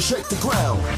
shake the ground.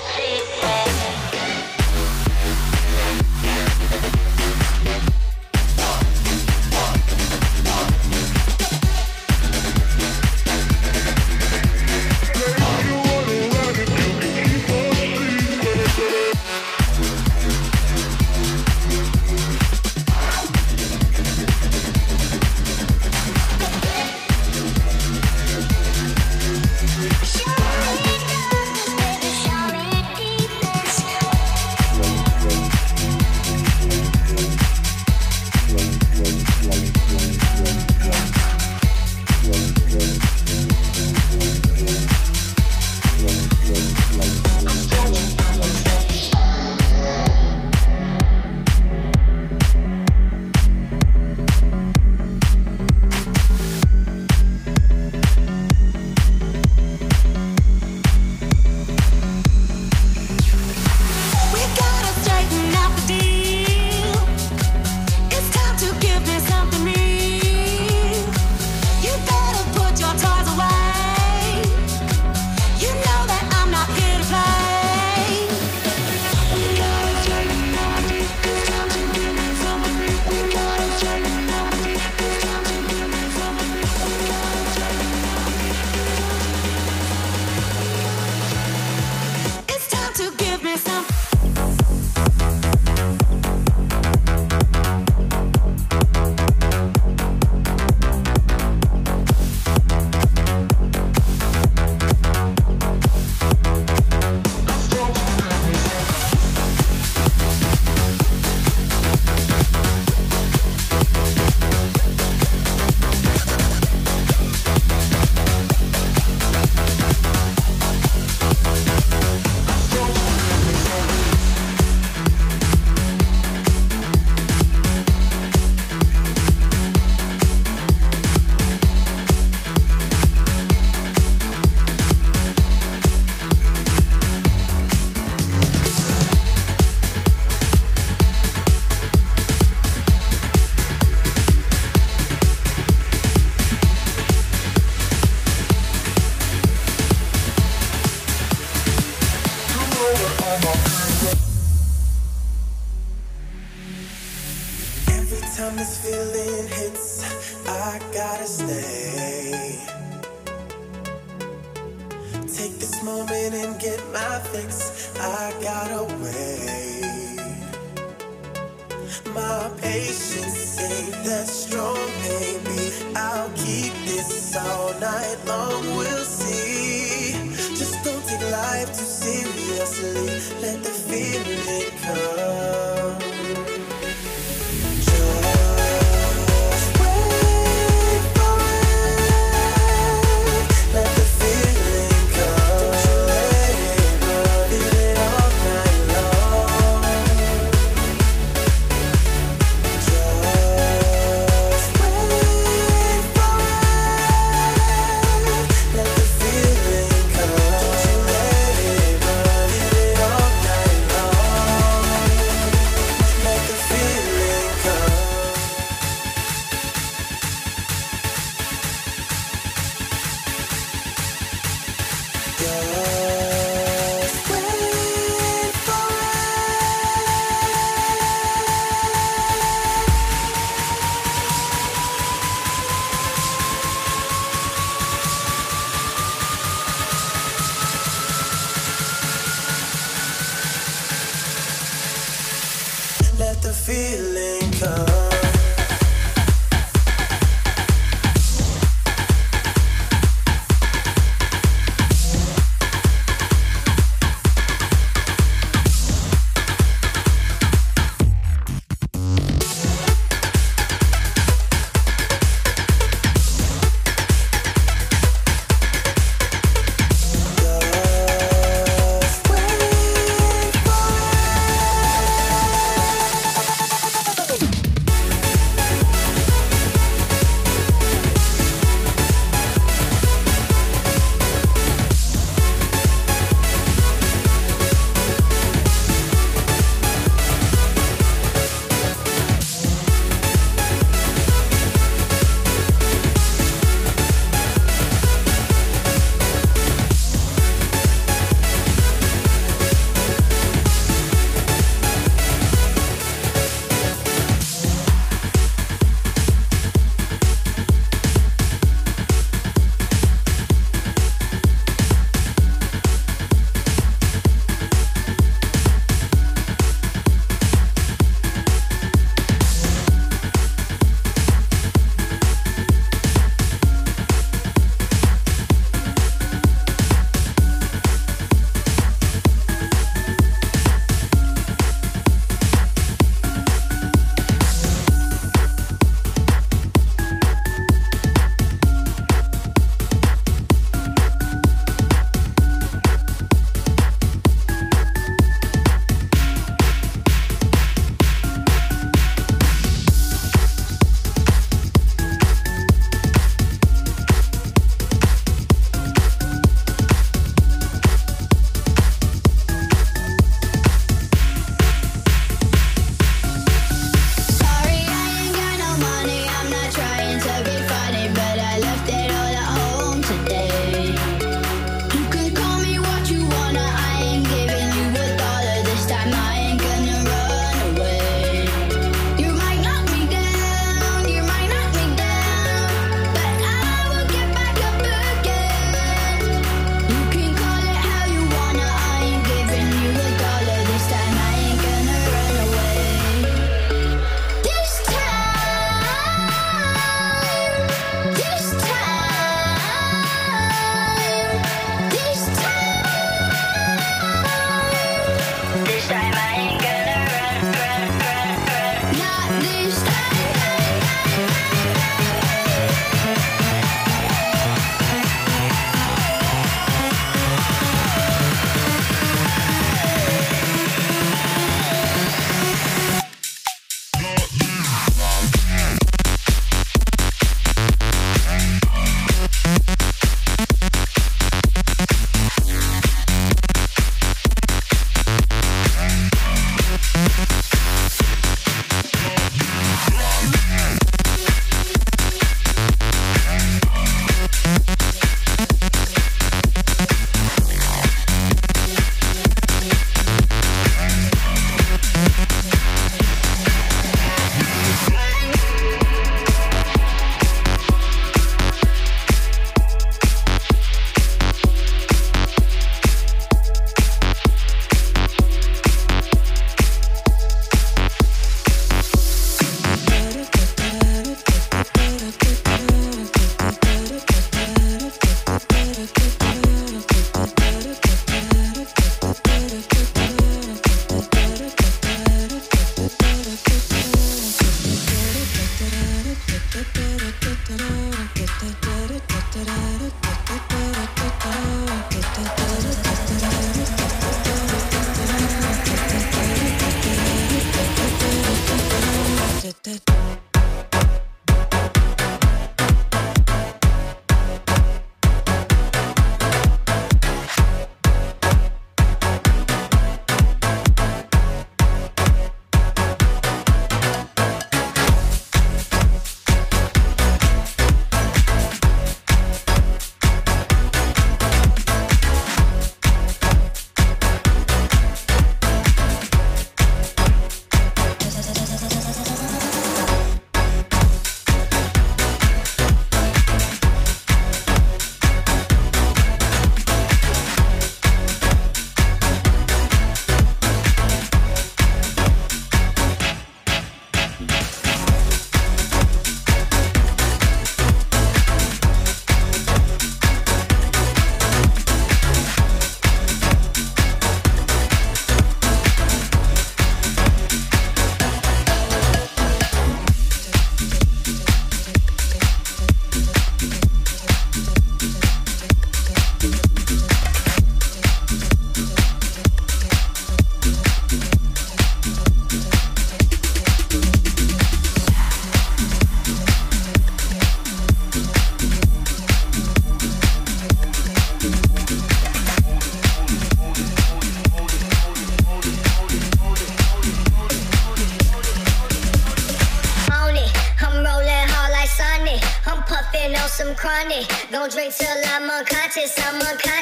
Don't drink till I'm unconscious. I'm unconscious.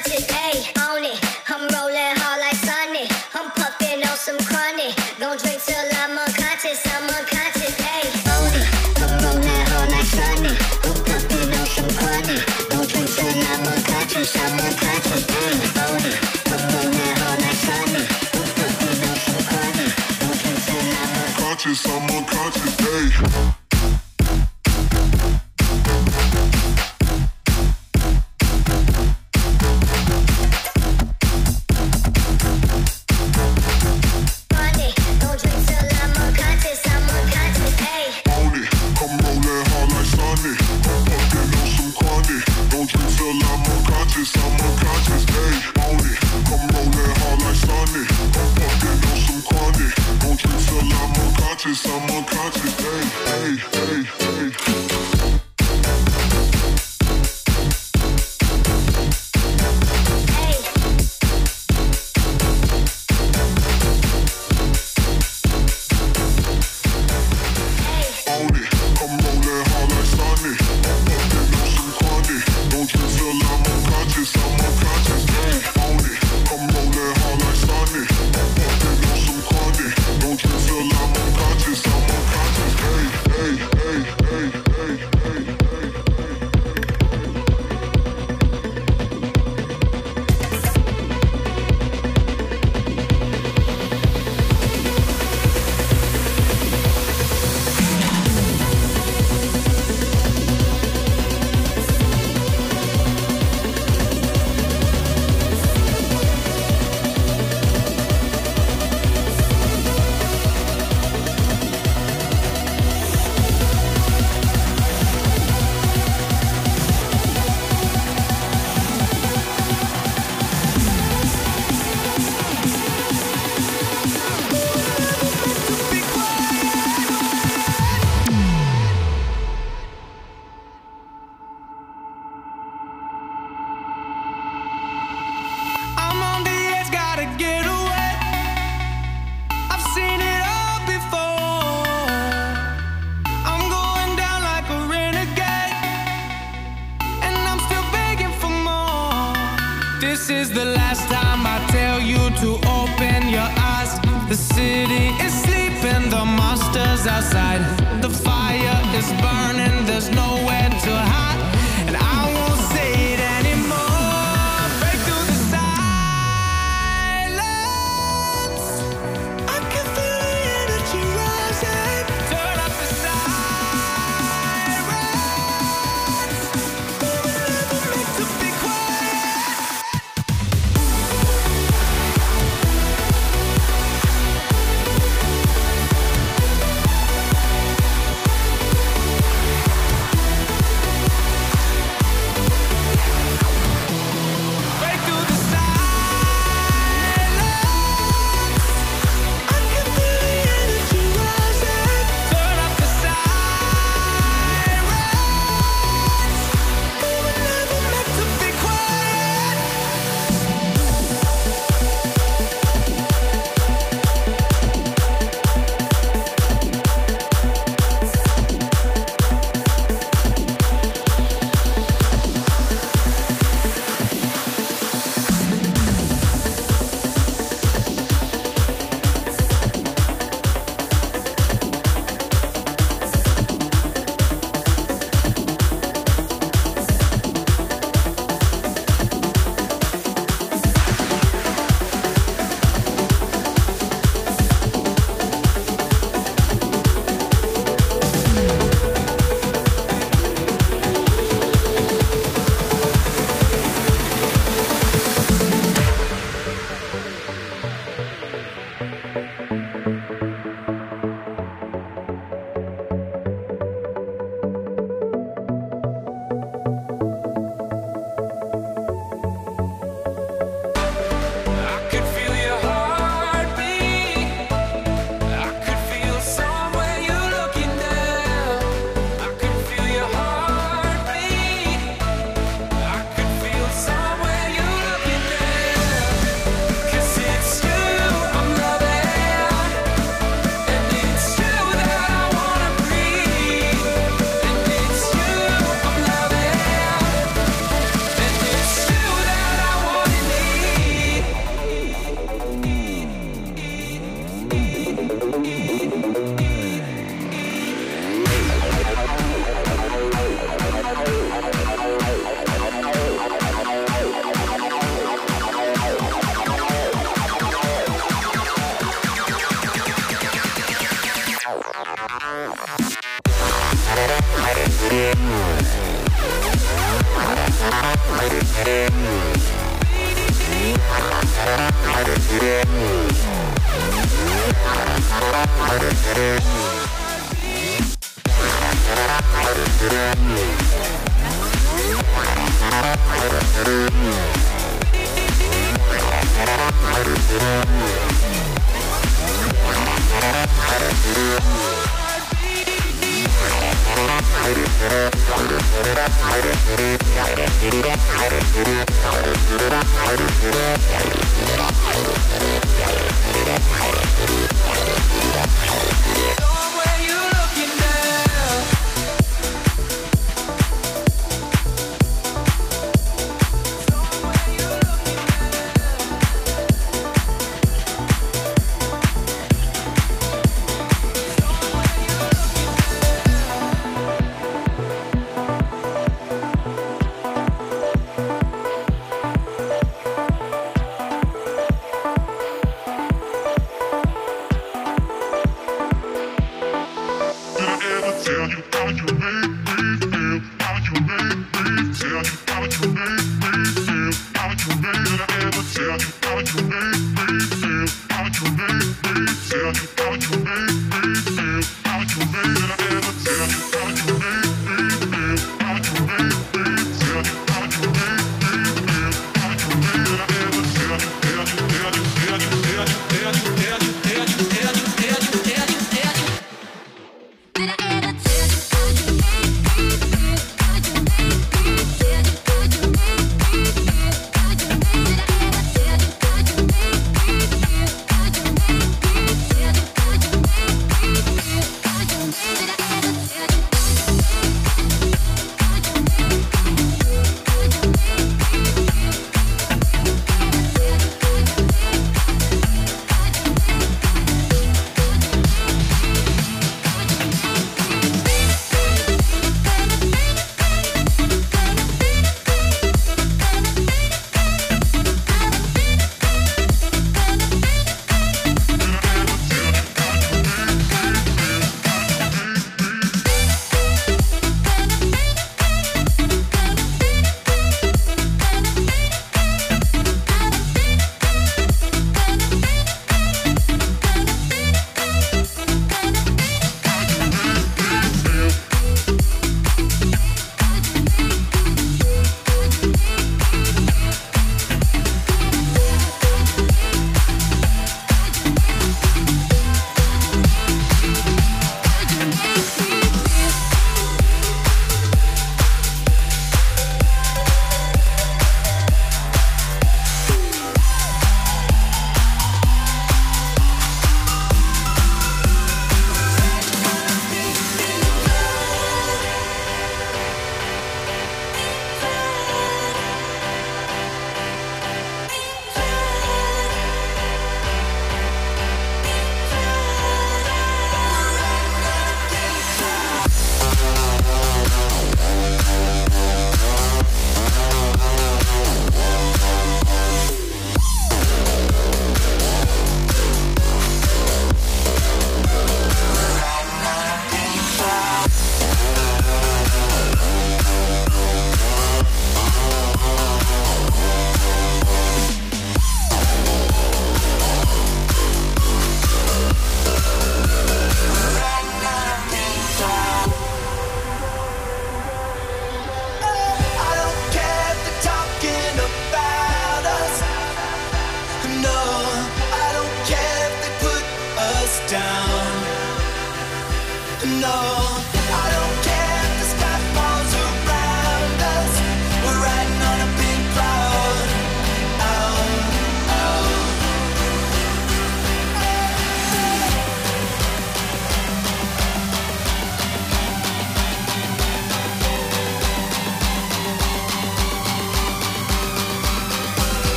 Unconscious, I'm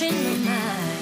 never my mind.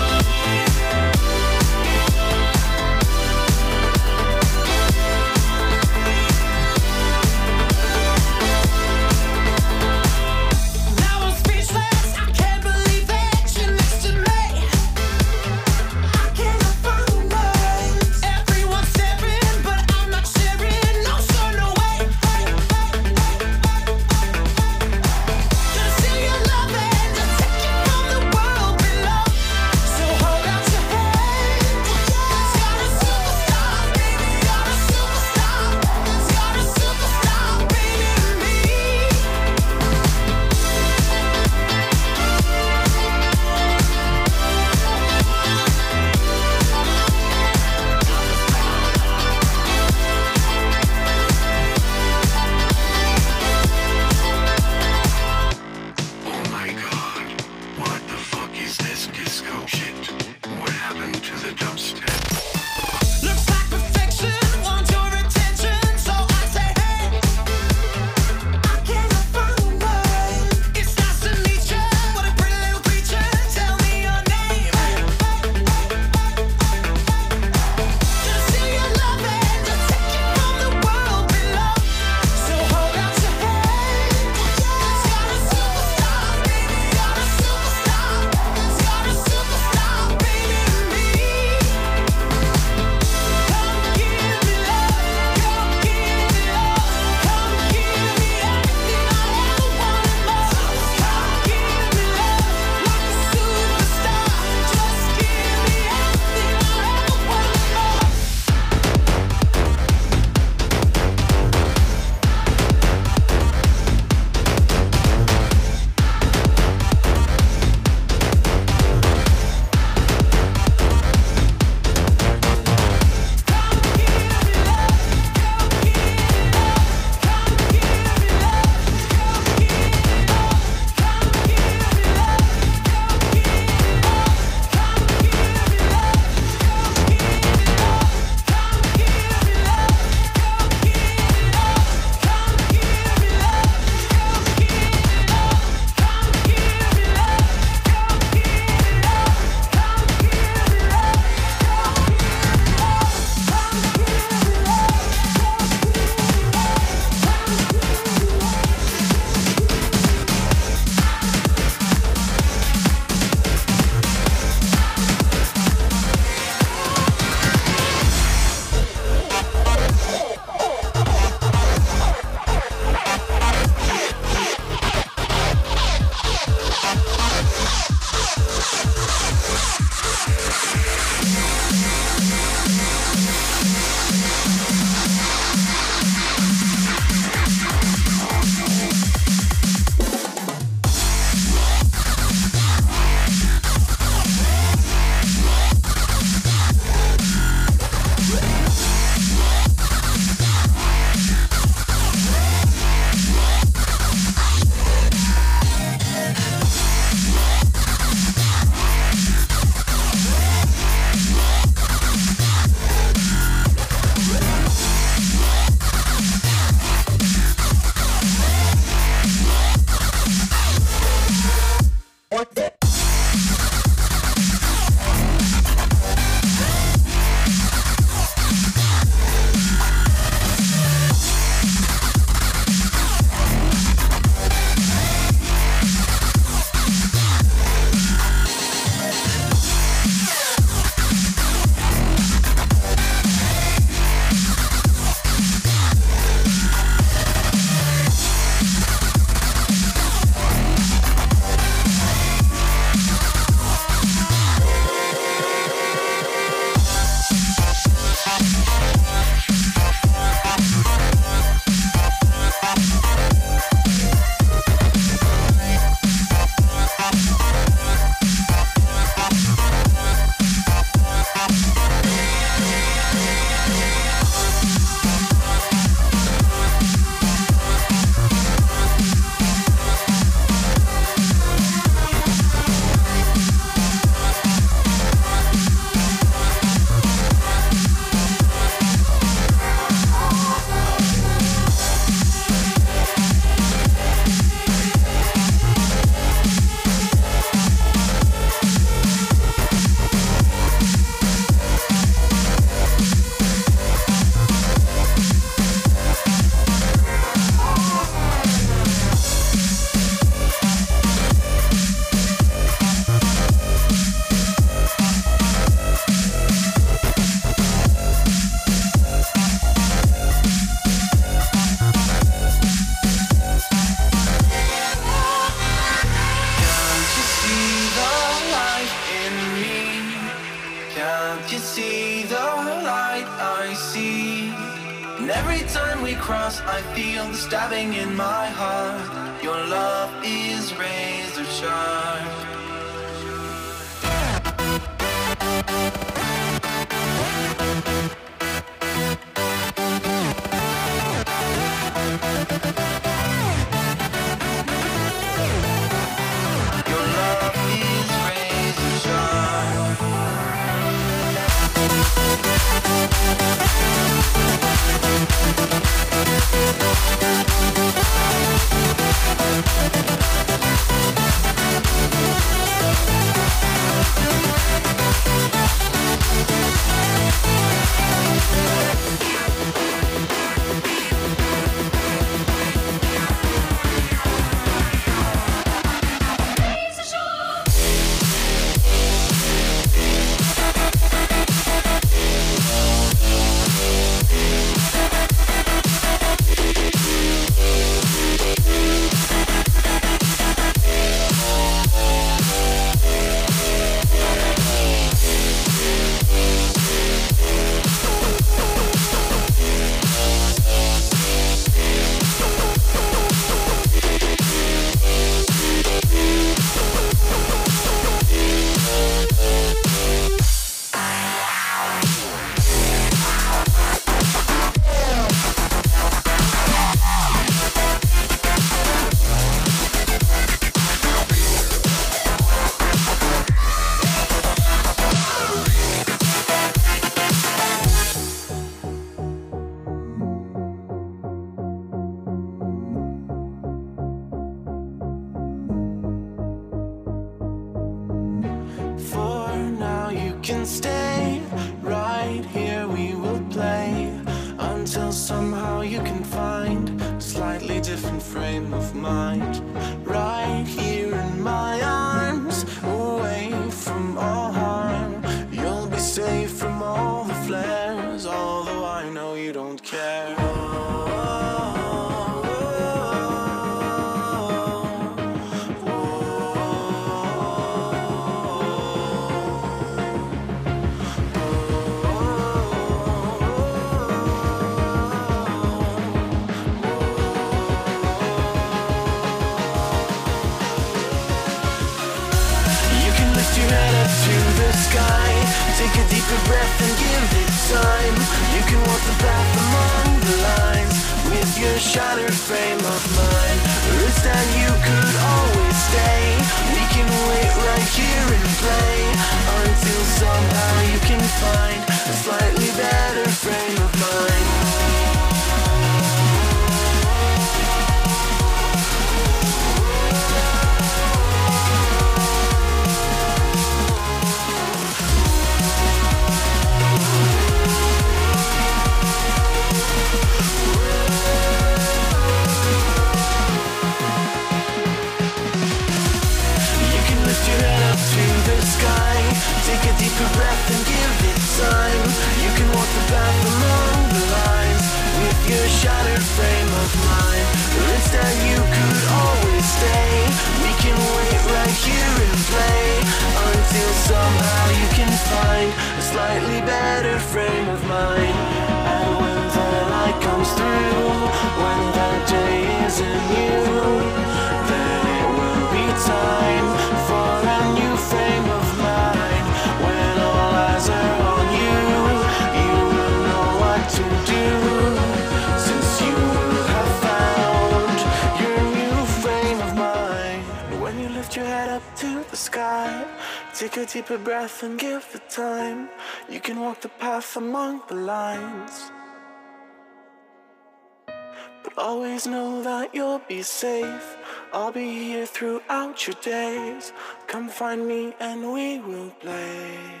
count your days. Come find me and we will play.